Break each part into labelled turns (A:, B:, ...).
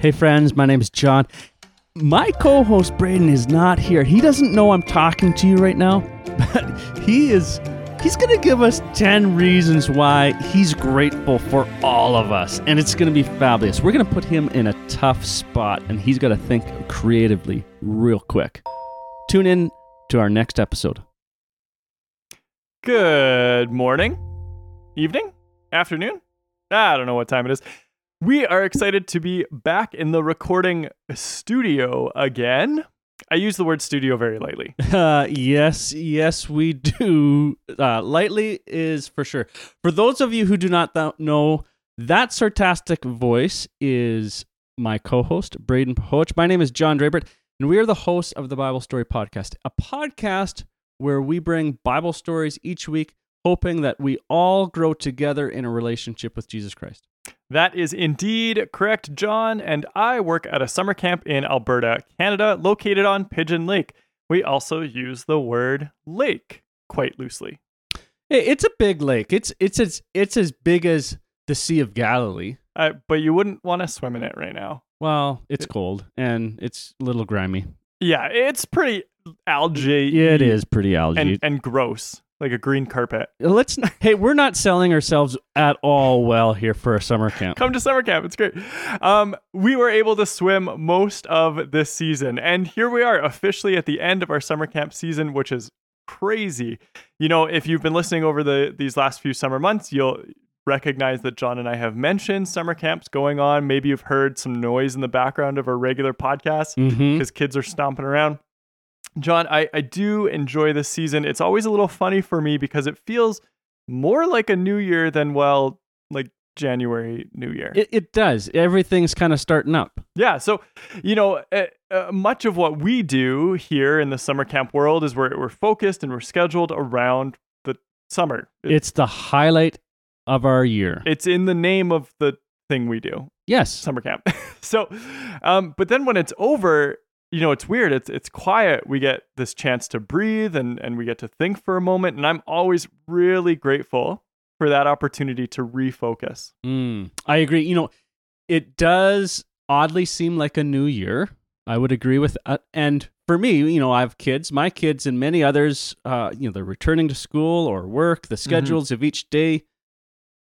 A: Hey, friends, my name is John. My co host Braden is not here. He doesn't know I'm talking to you right now, but he is. He's going to give us 10 reasons why he's grateful for all of us, and it's going to be fabulous. We're going to put him in a tough spot, and he's got to think creatively real quick. Tune in to our next episode.
B: Good morning, evening, afternoon. I don't know what time it is. We are excited to be back in the recording studio again. I use the word studio very lightly.
A: Uh, yes, yes, we do. Uh, lightly is for sure. For those of you who do not th- know, that sarcastic voice is my co host, Braden Poch. My name is John Drabert, and we are the hosts of the Bible Story Podcast, a podcast where we bring Bible stories each week, hoping that we all grow together in a relationship with Jesus Christ.
B: That is indeed correct, John. And I work at a summer camp in Alberta, Canada, located on Pigeon Lake. We also use the word lake quite loosely.
A: It's a big lake. It's it's as it's as big as the Sea of Galilee.
B: Uh, but you wouldn't want to swim in it right now.
A: Well, it's cold and it's a little grimy.
B: Yeah, it's pretty algae.
A: Yeah, it is pretty algae.
B: And, and gross, like a green carpet.
A: Let's. hey, we're not selling ourselves at all well here for a summer camp.
B: Come to summer camp. It's great. Um, we were able to swim most of this season. And here we are officially at the end of our summer camp season, which is crazy. You know, if you've been listening over the these last few summer months, you'll recognize that John and I have mentioned summer camps going on. Maybe you've heard some noise in the background of our regular podcast because kids are stomping around. John, I, I do enjoy this season. It's always a little funny for me because it feels more like a new year than, well, like January, New Year.
A: It, it does. Everything's kind of starting up.
B: Yeah. So, you know, uh, uh, much of what we do here in the summer camp world is we're, we're focused and we're scheduled around the summer. It-
A: It's the highlight of our year.
B: it's in the name of the thing we do,
A: yes.
B: summer camp. so, um, but then when it's over, you know, it's weird. It's it's quiet. We get this chance to breathe and and we get to think for a moment. And I'm always really grateful for that opportunity to refocus.
A: Mm, I agree. You know, it does oddly seem like a new year. I would agree with. Uh, and for me, you know, I have kids. My kids and many others, uh, you know, they're returning to school or work. The schedules of each day,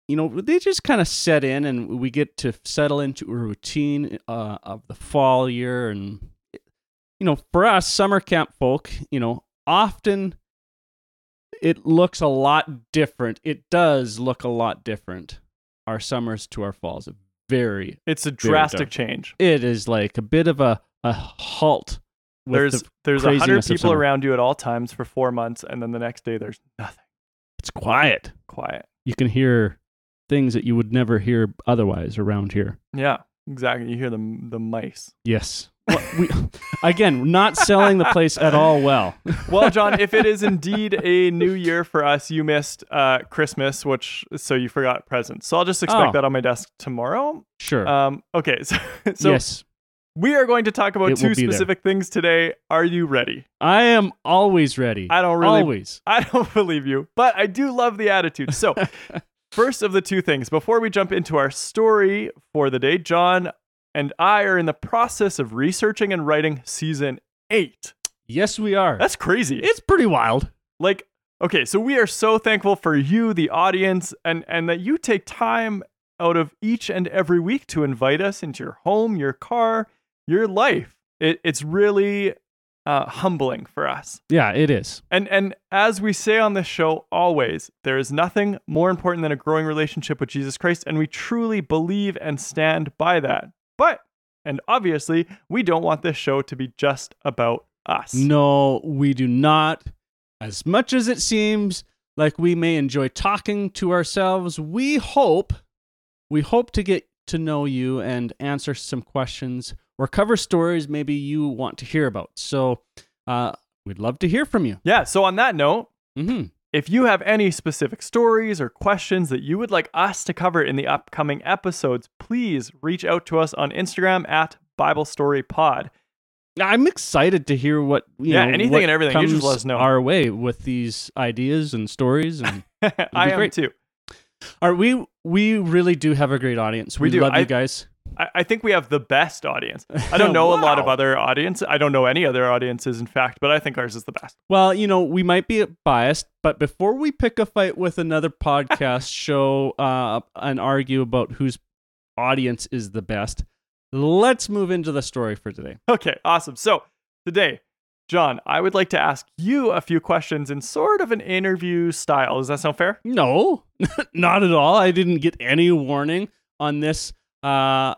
A: you know, they just kind of set in, and we get to settle into a routine uh, of the fall year. And you know, for us summer camp folk, you know, often it looks a lot different. It does look a lot different. Our summers to our falls. Very
B: It's a drastic change.
A: it is like a bit of a, a halt.
B: There's
A: the-
B: there's a hundred people around you at all times for four months, and then the next day there's nothing.
A: it's quiet.
B: Quiet.
A: You can hear things that you would never hear otherwise around here.
B: Yeah, exactly. You hear the the mice.
A: Yes. Well, we, again, not selling the place at all well.
B: Well, John, if it is indeed a new year for us, you missed uh, Christmas, which so you forgot presents. So I'll just expect
A: Oh.
B: that on my desk tomorrow.
A: Sure.
B: Um, okay, so, so
A: yes.
B: we are going to talk about
A: It
B: two
A: be there.
B: specific things today. Are you ready?
A: I am always ready.
B: I don't really
A: always.
B: I don't believe you, but I do love the attitude. So, first of the two things, before we jump into our story for the day, John and I are in the process of researching and writing season eight.
A: Yes, we are.
B: That's crazy.
A: it's pretty wild.
B: like, okay, so we are so thankful for you, the audience, and, and that you take time out of each and every week to invite us into your home, your car, your life. It, it's really uh, humbling for us.
A: Yeah, it is.
B: And and as we say on this show always, there is nothing more important than a growing relationship with Jesus Christ and we truly believe and stand by that. But and obviously, we don't want this show to be just about us.
A: No, we do not. As much as it seems like we may enjoy talking to ourselves, we hope we hope to get to know you and answer some questions or cover stories maybe you want to hear about. So, uh, we'd love to hear from you.
B: Yeah, so on that note,
A: hmm
B: if you have any specific stories or questions that you would like us to cover in the upcoming episodes, please reach out to us on Instagram at Bible Story Pod.
A: I'm excited to hear what you
B: Yeah,
A: know,
B: anything and everything. You just let us know.
A: our way with these ideas and stories and
B: I am
A: great.
B: too.
A: Are we we really do have a great audience.
B: We
A: We,
B: do.
A: love
B: I-
A: you guys.
B: I, I think we have the best audience. I don't know a lot of other audience. I don't know any other audiences, in fact, but I think ours is the best.
A: Well, you know, we might be biased, but before we pick a fight with another podcast show uh, and argue about whose audience is the best, let's move into the story for today.
B: Okay, awesome. So today, John, I would like to ask you a few questions in sort of an interview style. Does that sound fair?
A: No, not at all. I didn't get any warning on this. Uh,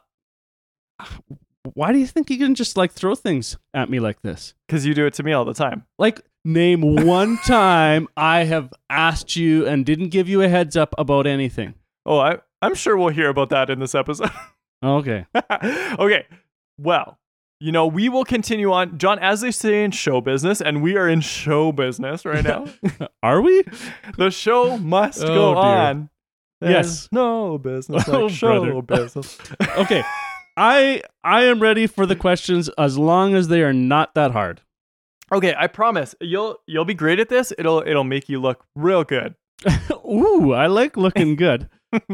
A: why do you think you can just like throw things at me like this?
B: Because you do it to me all the time.
A: Like, name one time I have asked you and didn't give you a heads up about anything.
B: Oh, I, I'm sure we'll hear about that in this episode.
A: Okay.
B: okay. Well, you know, we will continue on. John, as they say in show business, and we are in show business right now,
A: Are we?
B: the show must
A: Oh,
B: go
A: dear.
B: on. There's
A: Yes.
B: No business like
A: Oh,
B: show
A: brother.
B: business.
A: Okay. I I am ready for the questions as long as they are not that hard.
B: Okay, I promise you'll you'll be great at this. It'll it'll make you look real good.
A: Ooh, I like looking good.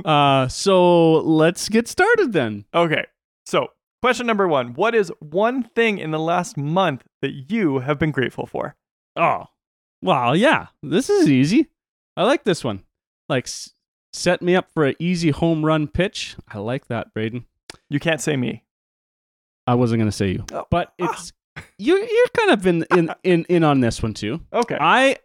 A: uh, so let's get started then.
B: Okay. So, question number 1. What is one thing in the last month that you have been grateful for?
A: Oh, wow, yeah, this is easy. I like this one. Like, s- set me up for an easy home run pitch. I like that, Braden.
B: You can't say me.
A: I wasn't gonna say you,
B: Oh,
A: but it's you. You're kind of in in in in on this one too.
B: Okay.
A: I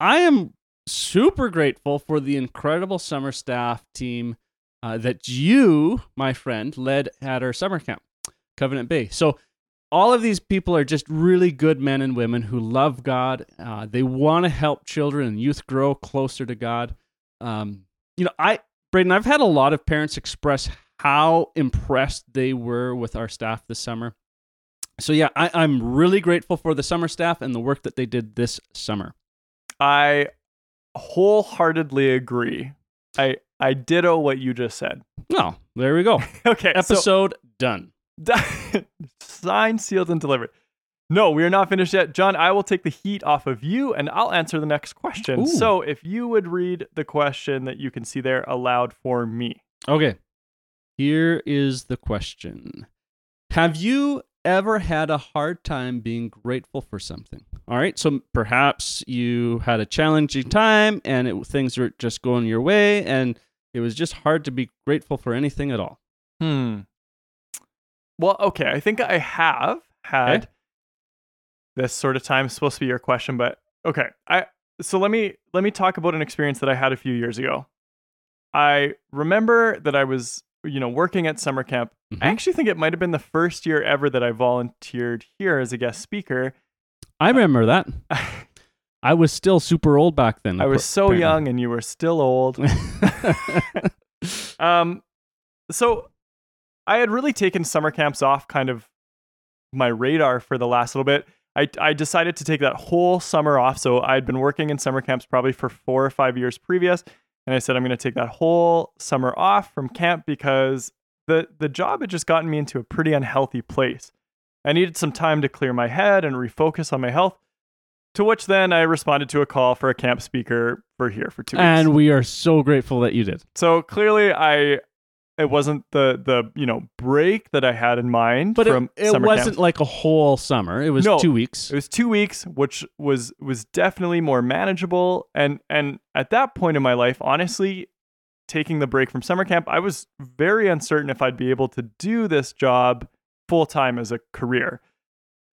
A: I am super grateful for the incredible summer staff team uh, that you, my friend, led at our summer camp, Covenant Bay. So all of these people are just really good men and women who love God. Uh, they want to help children and youth grow closer to God. Um, you know, I Braden, I've had a lot of parents express how impressed they were with our staff this summer. So yeah, I, I'm really grateful for the summer staff and the work that they did this summer.
B: I wholeheartedly agree. I I ditto what you just said.
A: Well, there we go.
B: Okay. so-
A: Episode done.
B: signed, sealed, and delivered. No, we are not finished yet. John, I will take the heat off of you and I'll answer the next question.
A: Ooh.
B: So if you would read the question that you can see there aloud for me.
A: Okay. Here is the question Have you ever had a hard time being grateful for something? All right. So perhaps you had a challenging time and it, things were just going your way and it was just hard to be grateful for anything at all.
B: Hmm. Well, okay. I think I have had
A: Okay.
B: This sort of time. It's supposed to be your question, but okay. I so let me let me talk about an experience that I had a few years ago. I remember that I was, you know, working at summer camp. I
A: Mhm.
B: actually think it might have been the first year ever that I volunteered here as a guest speaker.
A: I remember that. I was still super old back then.
B: I was so
A: apparently.
B: young and you were still old. Um, so I had really taken summer camps off kind of my radar for the last little bit. I, I decided to take that whole summer off. So I'd been working in summer camps probably for four or five years previous. And I said, I'm going to take that whole summer off from camp because the, the job had just gotten me into a pretty unhealthy place. I needed some time to clear my head and refocus on my health. To which then I responded to a call for a camp speaker for here for two weeks.
A: and we are so grateful that you did.
B: So clearly, I it wasn't the the you know break that I had in mind
A: But
B: from
A: it, it wasn't
B: camps.
A: like a whole summer. It was
B: No.
A: two weeks.
B: It was two weeks, which was was definitely more manageable. And and at that point in my life, honestly, taking the break from summer camp, I was very uncertain if I'd be able to do this job full time as a career.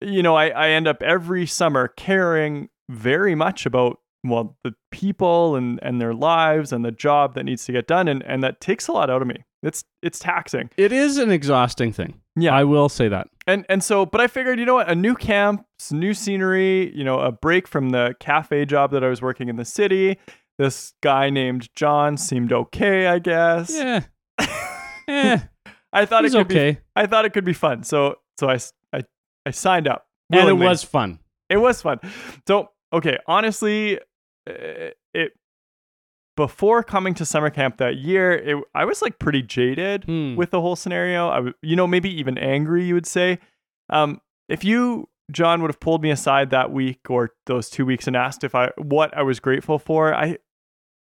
B: You know, I, I end up every summer caring very much about well the people and and their lives and the job that needs to get done and and that takes a lot out of me. It's it's taxing.
A: It is an exhausting thing.
B: Yeah.
A: I will say that.
B: And and so, but I figured, you know what, a new camp, new scenery, you know, a break from the cafe job that I was working in the city. This guy named John seemed okay, I guess.
A: Yeah. eh,
B: I thought it could be.
A: okay.
B: I thought it could be fun. So so i i, I signed up.
A: And it was fun.
B: it was fun. So okay, honestly, uh, it before coming to summer camp that year, it, I was like pretty jaded
A: Hmm.
B: with the whole scenario. I, w- you know, maybe even angry. You would say, um, if you, John, would have pulled me aside that week or those two weeks and asked if I what I was grateful for, I,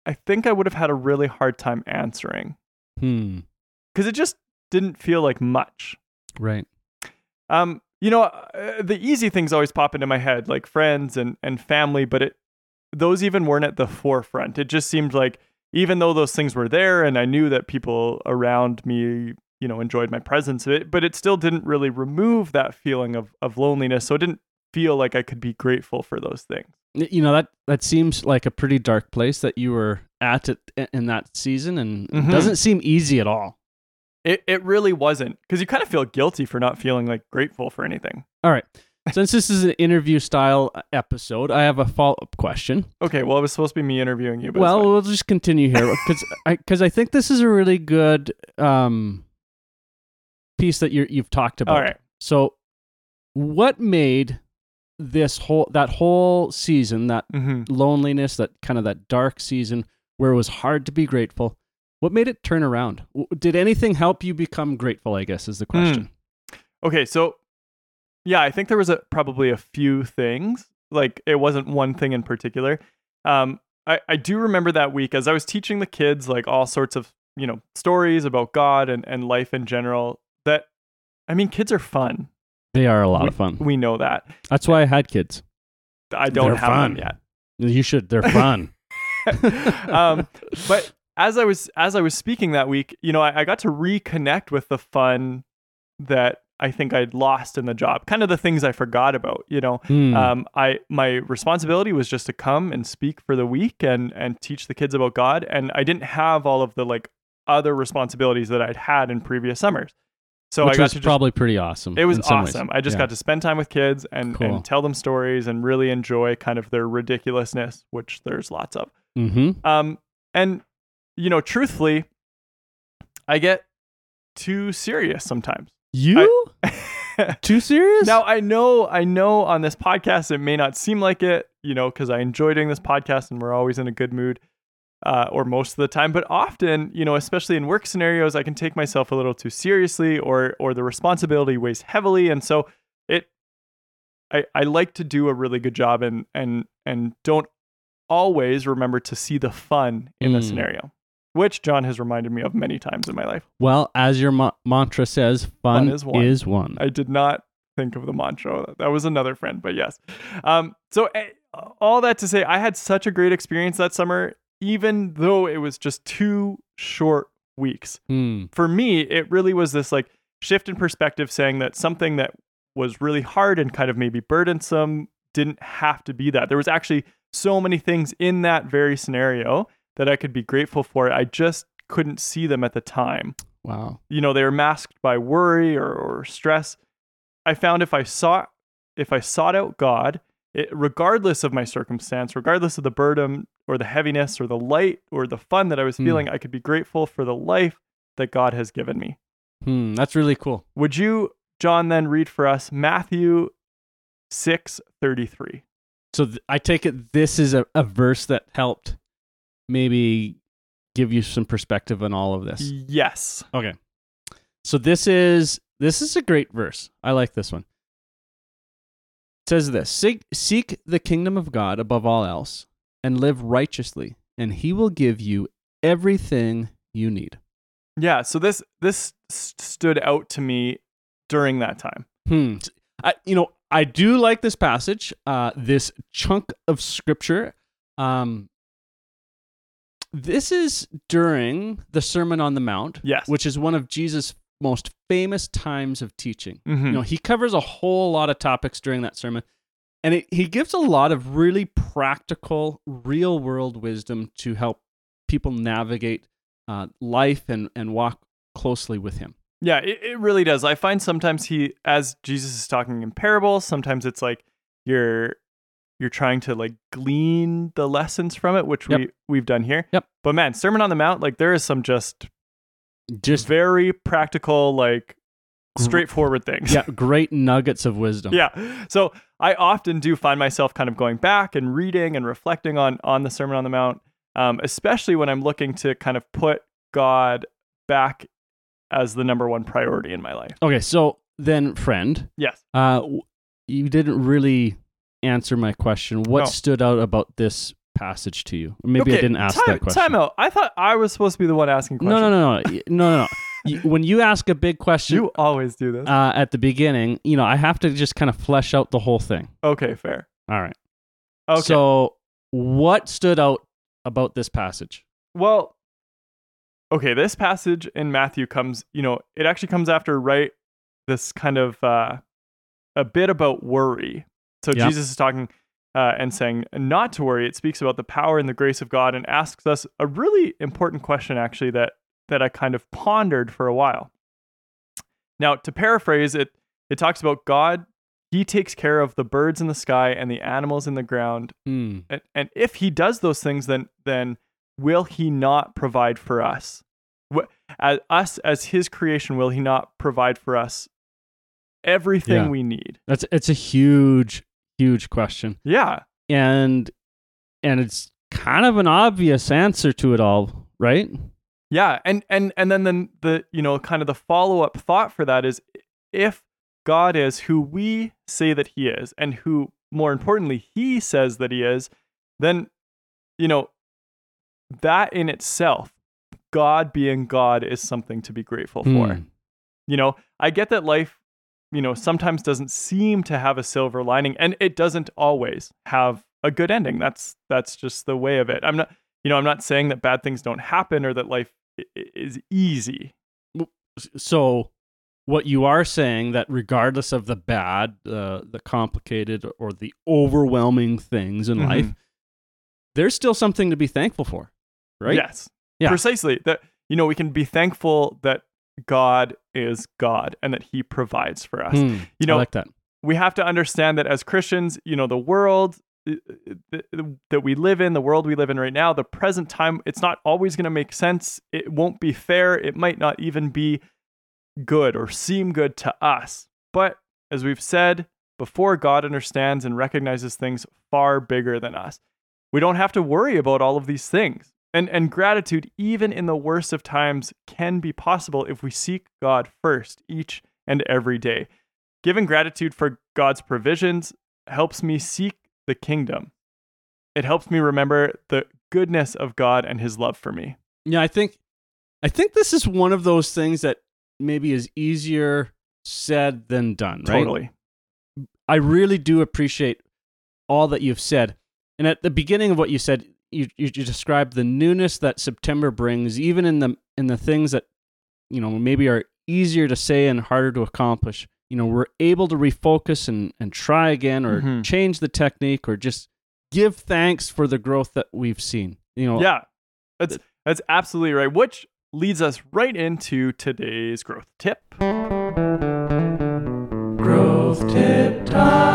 B: I think I would have had a really hard time answering
A: Hmm.
B: because it just didn't feel like much.
A: Right.
B: Um, you know, uh, the easy things always pop into my head, like friends and and family, but it those even weren't at the forefront. It just seemed like even though those things were there, and I knew that people around me, you know, enjoyed my presence, but it still didn't really remove that feeling of of loneliness. So it didn't feel like I could be grateful for those things.
A: You know that that seems like a pretty dark place that you were at it in that season, and
B: Mhm.
A: it doesn't seem easy at all.
B: It it really wasn't because you kind of feel guilty for not feeling like grateful for anything.
A: All right. Since this is an interview style episode, I have a follow up question.
B: Okay, well, it was supposed to be me interviewing you, but
A: well, we'll just continue here because I because I think this is a really good um, piece that you you've talked about.
B: all right.
A: So, what made this whole that whole season that
B: hmm
A: loneliness, that kind of that dark season where it was hard to be grateful? What made it turn around? Did anything help you become grateful? I guess is the question.
B: Okay, so yeah, I think there was a probably a few things. Like it wasn't one thing in particular. Um, I, I do remember that week as I was teaching the kids like all sorts of, you know, stories about God and, and life in general. That I mean, kids are fun.
A: They are a lot
B: we,
A: of fun.
B: We know that.
A: That's why I had kids.
B: I don't
A: They're
B: have
A: fun.
B: them yet.
A: You should. They're fun.
B: um, but as I was as I was speaking that week, you know, I, I got to reconnect with the fun that I think I'd lost in the job. Kind of the things I forgot about. You know,
A: Hmm.
B: um, I my responsibility was just to come and speak for the week and and teach the kids about God, and I didn't have all of the like other responsibilities that I'd had in previous summers. So
A: Which
B: I got
A: was
B: to just
A: probably pretty awesome.
B: it was
A: in some ways.
B: awesome. I just
A: Yeah.
B: got to spend time with kids and,
A: Cool.
B: and tell them stories and really enjoy kind of their ridiculousness, which there's lots of.
A: Mhm.
B: Um, and you know, truthfully, I get too serious sometimes.
A: You too serious?
B: now I know, I know on this podcast it may not seem like it, you know, because I enjoy doing this podcast and we're always in a good mood, uh, or most of the time. But often, you know, especially in work scenarios, I can take myself a little too seriously, or or the responsibility weighs heavily, and so it. I, I like to do a really good job and and and don't always remember to see the fun in the
A: Mm.
B: scenario, which John has reminded me of many times in my life.
A: Well, as your ma- mantra says, fun,
B: Fun is one.
A: Is one.
B: I did not think of the mantra. That was another friend, but yes. Um, so eh, all that to say, I had such a great experience that summer, even though it was just two short weeks.
A: Hmm.
B: For me, it really was this like shift in perspective, saying that something that was really hard and kind of maybe burdensome didn't have to be that. There was actually so many things in that very scenario that I could be grateful for. I just couldn't see them at the time
A: Wow.
B: you know they were masked by worry or, or stress i found if i sought if i sought out god it, regardless of my circumstance regardless of the burden or the heaviness or the light or the fun that i was
A: Hmm.
B: feeling i could be grateful for the life that god has given me
A: Hmm. That's really cool.
B: would you john then read for us matthew 6 33
A: So th- I take it this is a, a verse that helped maybe give you some perspective on all of this.
B: yes
A: Okay. So this is this is a great verse. I like this one. It says this seek, seek the kingdom of God above all else and live righteously, and he will give you everything you need.
B: yeah so this this stood out to me during that time
A: Hmm. I, you know, I do like this passage, uh, this chunk of scripture. Um, this is during the Sermon on the Mount,
B: yes
A: which is one of Jesus' most famous times of teaching.
B: Mhm.
A: You know, he covers a whole lot of topics during that sermon, and it, he gives a lot of really practical, real world wisdom to help people navigate uh, life and, and walk closely with him.
B: Yeah, it, it really does. I find sometimes he, as Jesus is talking in parables, sometimes it's like you're you're trying to like glean the lessons from it, which
A: Yep.
B: we we've done here.
A: Yep.
B: But man, Sermon on the Mount, like there is some just
A: Just
B: very practical, like straightforward things.
A: yeah, great nuggets of wisdom.
B: yeah. So I often do find myself kind of going back and reading and reflecting on on the Sermon on the Mount, um, especially when I'm looking to kind of put God back as the number one priority in my life.
A: Okay, so then, friend,
B: Yes.
A: uh, you didn't really answer my question. What
B: No.
A: stood out about this passage to you? Maybe I didn't ask
B: time,
A: that question.
B: Time out. I thought I was supposed to be the one asking questions.
A: No, no, no, no, no, no, no. when you ask a big question
B: You always do this.
A: uh, at the beginning, you know, I have to just kind of flesh out the whole thing.
B: okay, fair.
A: All right.
B: Okay.
A: So, what stood out about this passage?
B: Well, okay, this passage in Matthew comes, you know, it actually comes after right this kind of uh, a bit about worry. So
A: Yeah.
B: Jesus is talking uh, and saying not to worry. It speaks about the power and the grace of God and asks us a really important question, actually, that that I kind of pondered for a while. Now, to paraphrase it, it talks about God. He takes care of the birds in the sky and the animals in the ground
A: Hmm.
B: and, and if he does those things then then will he not provide for us as us as his creation will he not provide for us everything
A: Yeah.
B: we need
A: That's it's a huge, huge question,
B: yeah
A: and and it's kind of an obvious answer to it all, right?
B: yeah and and and then then the you know kind of the follow-up thought for that is if god is who we say that he is and who more importantly he says that he is then you know that in itself god being god is something to be grateful for
A: Hmm.
B: you know i get that life you know sometimes doesn't seem to have a silver lining and it doesn't always have a good ending that's that's just the way of it i'm not you know i'm not saying that bad things don't happen or that life is easy
A: So, what you are saying that regardless of the bad, uh, the complicated, or the overwhelming things in
B: Mhm.
A: life, there's still something to be thankful for, right?
B: yes
A: Yeah.
B: precisely that you know we can be thankful that god is god and that he provides for us
A: Hmm.
B: you know
A: I like that.
B: we have to understand that as Christians, you know, the world uh, uh, that we live in, the world we live in right now, the present time, it's not always going to make sense. It won't be fair. It might not even be good or seem good to us. But as we've said before, God understands and recognizes things far bigger than us. We don't have to worry about all of these things. And, and gratitude, even in the worst of times, can be possible if we seek God first each and every day. Giving gratitude for God's provisions helps me seek the kingdom. It helps me remember the goodness of God and his love for me.
A: Yeah, I think I think this is one of those things that maybe is easier said than done, right?
B: Totally.
A: I really do appreciate all that you've said. And at the beginning of what you said, you, you, you described the newness that September brings, even in the in the things that you know maybe are easier to say and harder to accomplish. You know, we're able to refocus and, and try again, or
B: Mhm.
A: change the technique, or just give thanks for the growth that we've seen. You know,
B: Yeah. That's that's absolutely right. Which leads us right into today's growth tip.
A: growth tip time.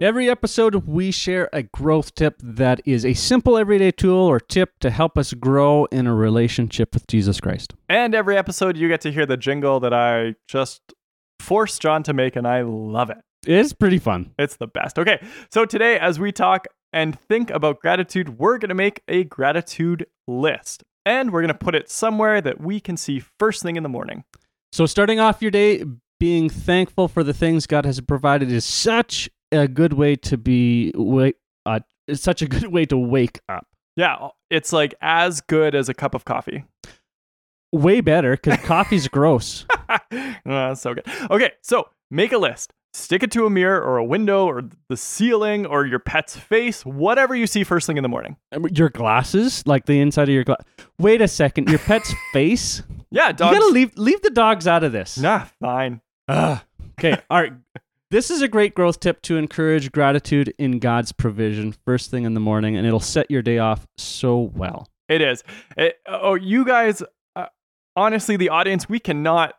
A: Every episode, we share a growth tip that is a simple everyday tool or tip to help us grow in a relationship with Jesus Christ.
B: And every episode you get to hear the jingle that I just forced John to make and I love it.
A: It's pretty fun.
B: It's the best. Okay. So today as we talk and think about gratitude, we're going to make a gratitude list. And we're going to put it somewhere that we can see first thing in the morning.
A: So, starting off your day being thankful for the things God has provided is such a good way to be wake. Uh, it's such a good way to wake up.
B: Yeah, it's like as good as a cup of coffee.
A: Way better because coffee's gross.
B: Uh, so good. Okay, so make a list. Stick it to a mirror or a window or the ceiling or your pet's face, whatever you see first thing in the morning.
A: Your glasses, like the inside of your glass. Wait a second, your pet's face.
B: Yeah, dogs.
A: You gotta leave leave the dogs out of this.
B: Nah, fine.
A: Ugh. Okay, all right. This is a great growth tip to encourage gratitude in God's provision first thing in the morning, and it'll set your day off so well.
B: It is. It- oh, you guys, uh, honestly, the audience, we cannot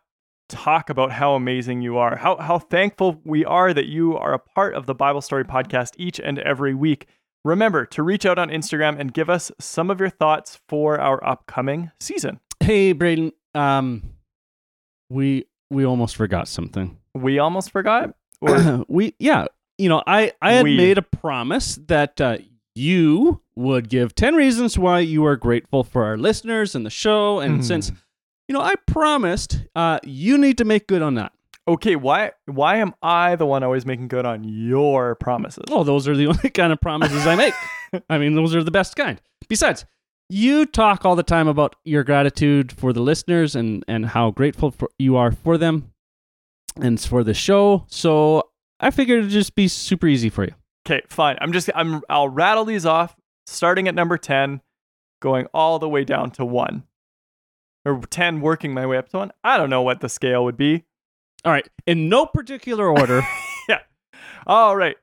B: talk about how amazing you are, how, how thankful we are that you are a part of the Bible Story podcast each and every week. Remember to reach out on Instagram and give us some of your thoughts for our upcoming season.
A: Hey, Braden. Um, we we almost forgot something.
B: We almost forgot. Or-
A: we yeah, you know, I I had
B: We.
A: made a promise that uh, you would give ten reasons why you are grateful for our listeners and the show, and
B: Mhm.
A: since you know I promised, uh, you need to make good on that.
B: okay, why why am I the one always making good on your promises?
A: Oh, those are the only kind of promises I make. I mean, those are the best kind. Besides, you talk all the time about your gratitude for the listeners and and how grateful for, you are for them and it's for the show. So I figured it'd just be super easy for you.
B: Okay, fine. I'm just I'm I'll rattle these off starting at number 10 going all the way down to 1 or 10 working my way up to 1. I don't know what the scale would be.
A: All right, in no particular order.
B: yeah. All right.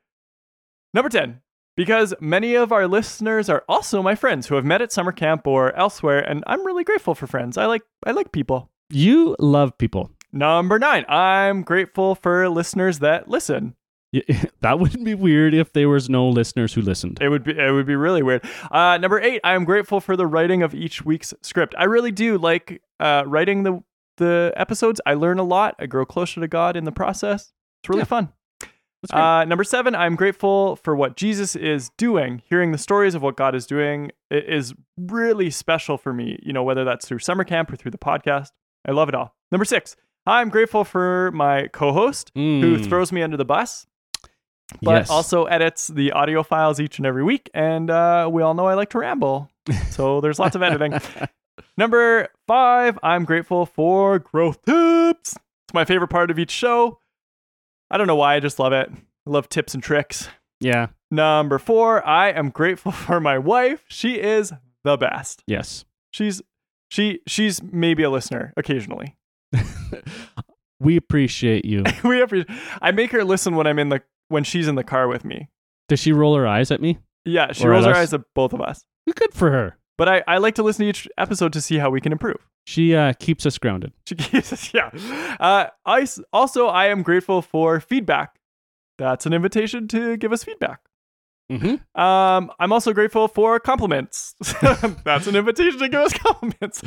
B: Number 10. Because many of our listeners are also my friends who have met at summer camp or elsewhere and I'm really grateful for friends. I like I like people.
A: you love people.
B: Number 9. I'm grateful for listeners that listen.
A: Y- That wouldn't be weird if there was no listeners who listened.
B: It would be it would be really weird. Uh, number eight, I am grateful for the writing of each week's script. I really do like uh, writing the the episodes. I learn a lot. I grow closer to God in the process. It's really
A: Yeah.
B: fun. Uh, number seven, I'm grateful for what Jesus is doing. Hearing the stories of what God is doing is really special for me. You know, whether that's through summer camp or through the podcast. I love it all. Number six, I'm grateful for my co-host who
A: Mm,
B: throws me under the bus but
A: yes.
B: also edits the audio files each and every week. And uh, we all know I like to ramble. So there's lots of editing. Number five, I'm grateful for growth tips. It's my favorite part of each show. I don't know why, I just love it. I love tips and tricks.
A: yeah.
B: Number four, I am grateful for my wife. She is the best.
A: Yes.
B: She's she she's maybe a listener occasionally.
A: we appreciate you.
B: we have, I make her listen when I'm in the when she's in the car with me.
A: Does she roll her eyes at me?
B: Yeah, she
A: Or
B: rolls her eyes at both of us.
A: Good for her.
B: But I, I like to listen to each episode to see how we can improve.
A: She uh, keeps us grounded.
B: She keeps us, yeah. Uh, I also I am grateful for feedback. That's an invitation to give us feedback.
A: Mm-hmm.
B: Um, I'm also grateful for compliments. That's an invitation to give us compliments.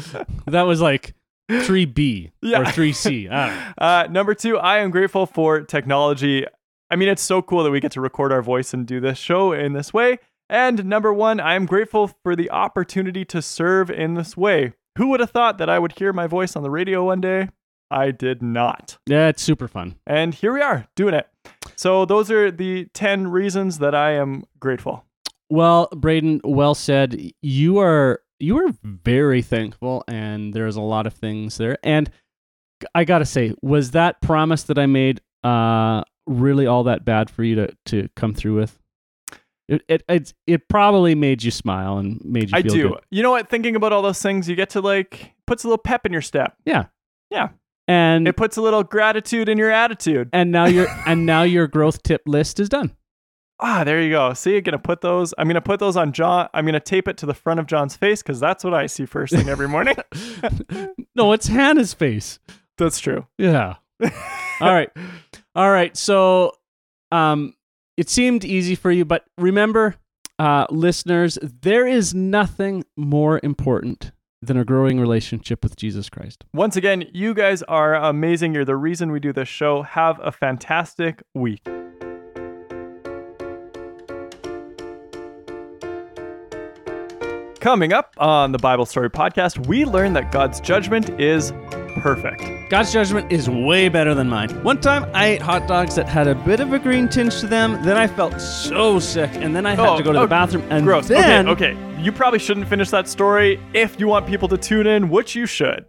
A: That was like 3B
B: Yeah.
A: or three C.
B: Uh, number two, I am grateful for technology. I mean, it's so cool that we get to record our voice and do this show in this way. And number one, I am grateful for the opportunity to serve in this way. Who would have thought that I would hear my voice on the radio one day? I did not.
A: Yeah, it's super fun.
B: And here we are doing it. So, those are the 10 reasons that I am grateful.
A: Well, Braden, well said. You are you were very thankful, and there's a lot of things there. And I gotta say, was that promise that I made uh really all that bad for you to to come through with? It it it, it probably made you smile and made you
B: I
A: feel
B: do.
A: good.
B: You know what? Thinking about all those things, you get to like, puts a little pep in your step.
A: Yeah.
B: Yeah.
A: And
B: It puts a little gratitude in your attitude.
A: and now your and now your growth tip list is done.
B: Ah, there you go. See, I'm gonna put those. I'm gonna put those on John. I'm gonna tape it to the front of John's face because that's what I see first thing every morning.
A: no, it's Hannah's face.
B: that's true.
A: Yeah. All right. All right. So um it seemed easy for you, but remember, uh listeners, there is nothing more important than a growing relationship with Jesus Christ.
B: Once again, you guys are amazing. You're the reason we do this show. Have a fantastic week. Coming up on the Bible Story Podcast, we learn that God's judgment is perfect.
A: God's judgment is way better than mine. One time I ate hot dogs that had a bit of a green tinge to them, then I felt so sick, and then I had
B: Oh,
A: to go to
B: oh,
A: the bathroom and
B: Gross.
A: then
B: okay, okay. You probably shouldn't finish that story if you want people to tune in, which you should.